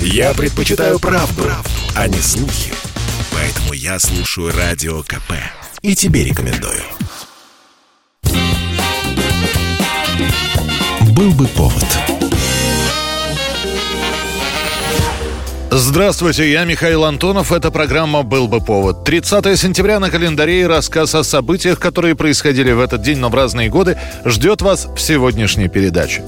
Я предпочитаю правду, правду, а не слухи. Поэтому я слушаю Радио КП. И тебе рекомендую. Был бы повод. Здравствуйте, я Михаил Антонов. Эта программа «Был бы повод». 30 сентября на календаре и рассказ о событиях, которые происходили в этот день, но в разные годы, ждет вас в сегодняшней передаче.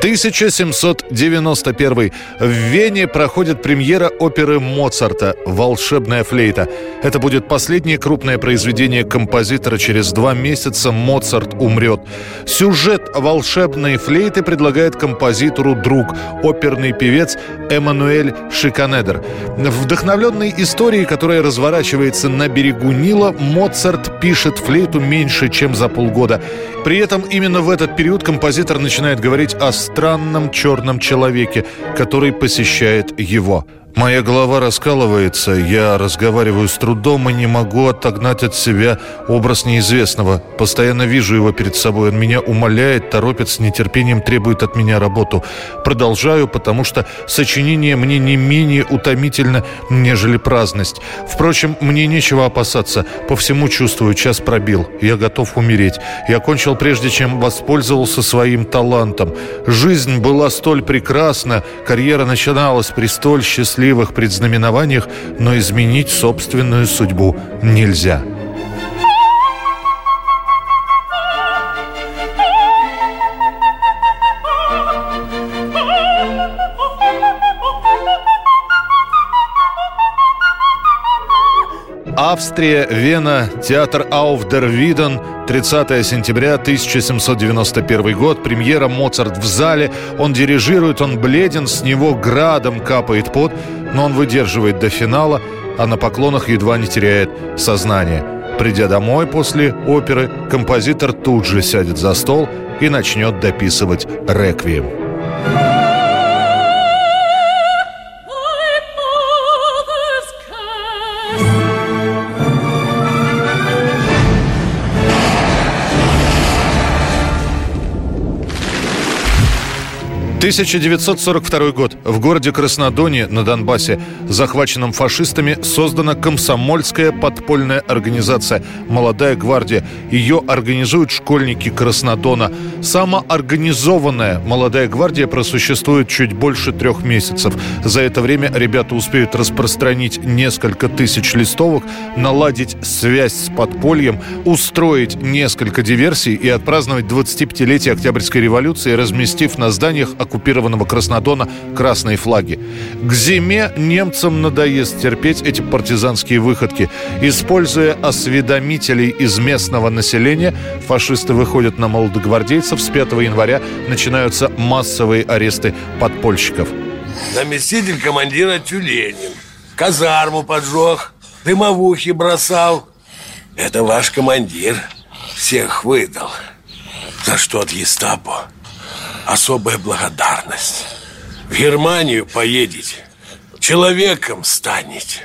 1791. В Вене проходит премьера оперы Моцарта «Волшебная флейта». Это будет последнее крупное произведение композитора. Через два месяца Моцарт умрет. Сюжет «Волшебной флейты» предлагает композитору друг, оперный певец Эммануэль Шиканедер. Вдохновленный историей, которая разворачивается на берегу Нила, Моцарт пишет флейту меньше, чем за полгода. При этом именно в этот период композитор начинает говорить о странном черном человеке, который посещает его – Моя голова раскалывается, я разговариваю с трудом и не могу отогнать от себя образ неизвестного. Постоянно вижу его перед собой, он меня умоляет, торопит, с нетерпением требует от меня работу. Продолжаю, потому что сочинение мне не менее утомительно, нежели праздность. Впрочем, мне нечего опасаться, по всему чувствую, час пробил, я готов умереть. Я кончил прежде, чем воспользовался своим талантом. Жизнь была столь прекрасна, карьера начиналась при столь счастливой счастливых предзнаменованиях, но изменить собственную судьбу нельзя. Австрия, Вена, театр Ауфдервиден, 30 сентября 1791 год, премьера «Моцарт в зале». Он дирижирует, он бледен, с него градом капает пот, но он выдерживает до финала, а на поклонах едва не теряет сознание. Придя домой после оперы, композитор тут же сядет за стол и начнет дописывать «Реквием». 1942 год. В городе Краснодоне на Донбассе, захваченном фашистами, создана комсомольская подпольная организация «Молодая гвардия». Ее организуют школьники Краснодона. Самоорганизованная «Молодая гвардия» просуществует чуть больше трех месяцев. За это время ребята успеют распространить несколько тысяч листовок, наладить связь с подпольем, устроить несколько диверсий и отпраздновать 25-летие Октябрьской революции, разместив на зданиях оккупированного Краснодона красные флаги. К зиме немцам надоест терпеть эти партизанские выходки. Используя осведомителей из местного населения, фашисты выходят на молодогвардейцев. С 5 января начинаются массовые аресты подпольщиков. Заместитель командира Тюленин. Казарму поджег, дымовухи бросал. Это ваш командир всех выдал. За что от гестапо? Особая благодарность. В Германию поедете, человеком станете.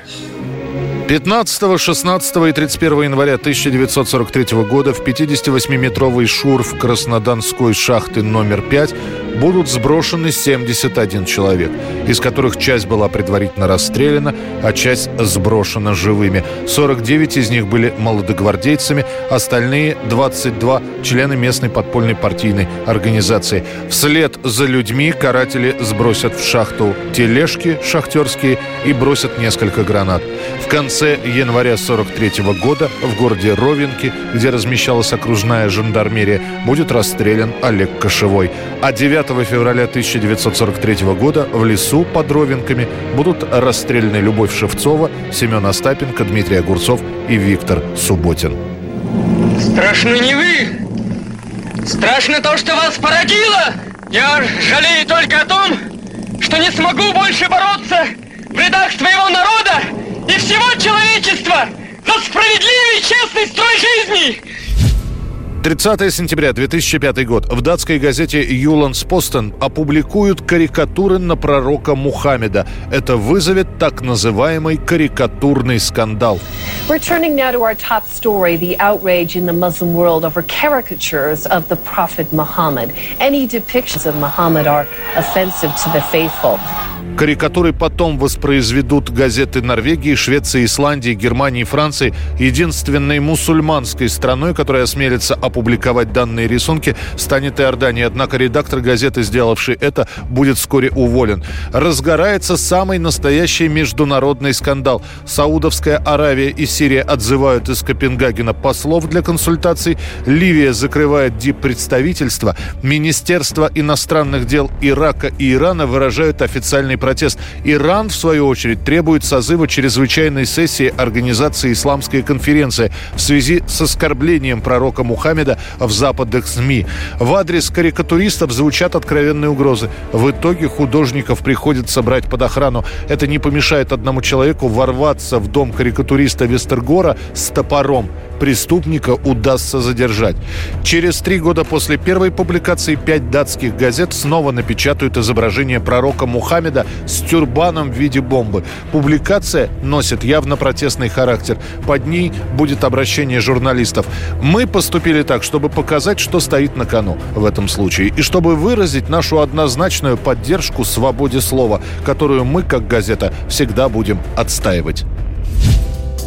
15, 16 и 31 января 1943 года в 58-метровый шурф Краснодарской шахты номер 5 будут сброшены 71 человек, из которых часть была предварительно расстреляна, а часть сброшена живыми. 49 из них были молодогвардейцами, остальные 22 – члены местной подпольной партийной организации. Вслед за людьми каратели сбросят в шахту тележки шахтерские и бросят несколько гранат. В конце января 43 года в городе Ровенки, где размещалась окружная жандармерия, будет расстрелян Олег Кошевой. А 9 февраля 1943 года в лесу под Ровенками будут расстреляны Любовь Шевцова, Семен Остапенко, Дмитрий Огурцов и Виктор Субботин. Страшно не вы! Страшно то, что вас породило! Я жалею только о том, что не смогу больше бороться в рядах своего народа и всего человечества за справедливый и честный строй жизни! 30 сентября 2005 год. В датской газете «Юланс Постен» опубликуют карикатуры на пророка Мухаммеда. Это вызовет так называемый карикатурный скандал. Faithful. Карикатуры потом воспроизведут газеты Норвегии, Швеции, Исландии, Германии Франции. Единственной мусульманской страной, которая осмелится опубликовать данные рисунки, станет Иордания. Однако редактор газеты, сделавший это, будет вскоре уволен. Разгорается самый настоящий международный скандал. Саудовская Аравия и Сирия отзывают из Копенгагена послов для консультаций. Ливия закрывает диппредставительство. Министерство иностранных дел Ирака и Ирана выражают официальный протест. Иран, в свою очередь, требует созыва чрезвычайной сессии Организации «Исламская конференция» в связи с оскорблением пророка Мухаммеда в западных СМИ. В адрес карикатуристов звучат откровенные угрозы. В итоге художников приходится брать под охрану. Это не помешает одному человеку ворваться в дом карикатуриста Вестергора с топором преступника удастся задержать. Через три года после первой публикации пять датских газет снова напечатают изображение пророка Мухаммеда с тюрбаном в виде бомбы. Публикация носит явно протестный характер. Под ней будет обращение журналистов. Мы поступили так, чтобы показать, что стоит на кону в этом случае, и чтобы выразить нашу однозначную поддержку свободе слова, которую мы, как газета, всегда будем отстаивать.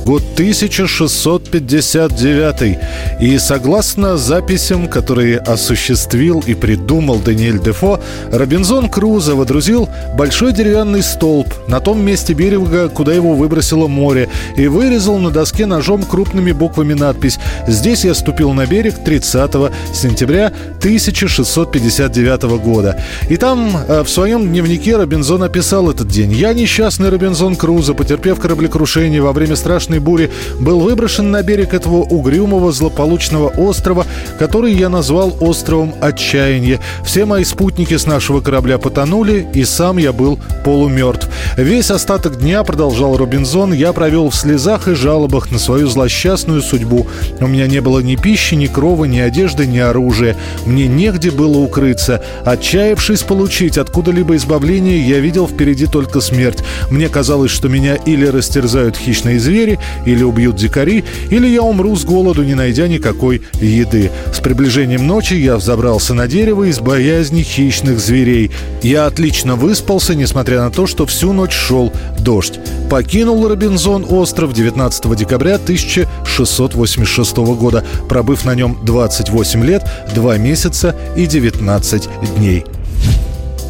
Год 1659. И согласно записям, которые осуществил и придумал Даниэль Дефо, Робинзон Крузо водрузил большой деревянный столб на том месте берега, куда его выбросило море, и вырезал на доске ножом крупными буквами надпись «Здесь я ступил на берег 30 сентября 1659 года». И там э, в своем дневнике Робинзон описал этот день. «Я несчастный Робинзон Крузо, потерпев кораблекрушение во время страшной страшной бури, был выброшен на берег этого угрюмого злополучного острова, который я назвал островом Отчаяния. Все мои спутники с нашего корабля потонули, и сам я был полумертв. Весь остаток дня, продолжал Робинзон, я провел в слезах и жалобах на свою злосчастную судьбу. У меня не было ни пищи, ни крова, ни одежды, ни оружия. Мне негде было укрыться. Отчаявшись получить откуда-либо избавление, я видел впереди только смерть. Мне казалось, что меня или растерзают хищные звери, или убьют дикари, или я умру с голоду, не найдя никакой еды. С приближением ночи я взобрался на дерево из боязни хищных зверей. Я отлично выспался, несмотря на то, что всю ночь шел дождь. Покинул Робинзон остров 19 декабря 1686 года, пробыв на нем 28 лет, 2 месяца и 19 дней.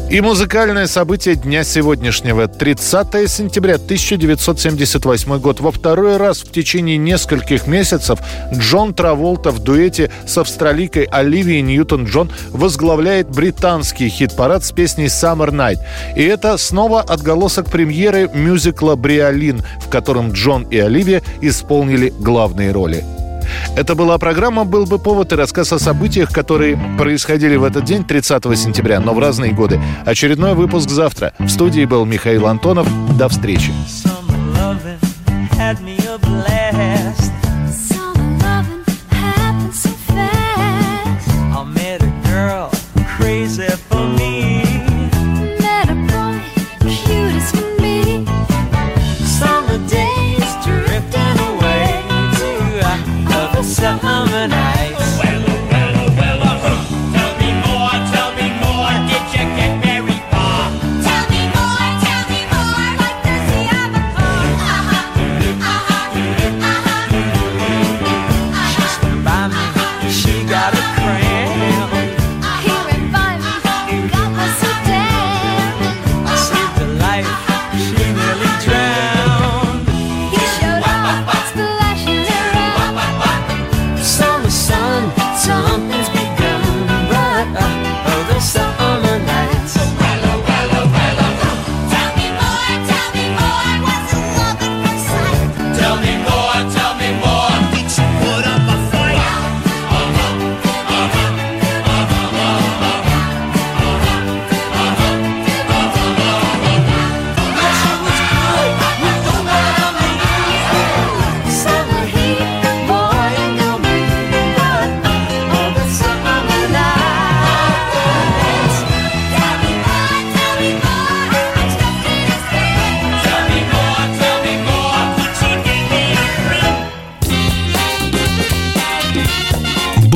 И музыкальное событие дня сегодняшнего. 30 сентября 1978 год. Во второй раз в течение нескольких месяцев Джон Траволта в дуэте с австралийкой Оливией Ньютон-Джон возглавляет британский хит-парад с песней «Summer Night». И это снова отголосок премьеры мюзикла «Бриолин», в котором Джон и Оливия исполнили главные роли. Это была программа «Был бы повод» и рассказ о событиях, которые происходили в этот день, 30 сентября, но в разные годы. Очередной выпуск завтра. В студии был Михаил Антонов. До встречи.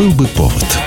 Был бы повод.